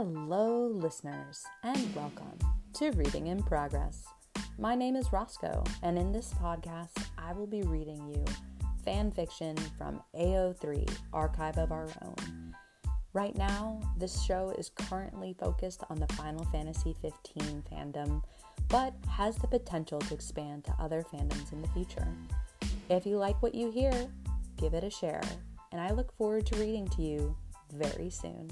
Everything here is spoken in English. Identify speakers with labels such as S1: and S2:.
S1: Hello, listeners, and welcome to Reading in Progress. My name is Roscoe, and in this podcast, I will be reading you fan fiction from AO3 Archive of Our Own. Right now, this show is currently focused on the Final Fantasy XV fandom, but has the potential to expand to other fandoms in the future. If you like what you hear, give it a share, and I look forward to reading to you very soon.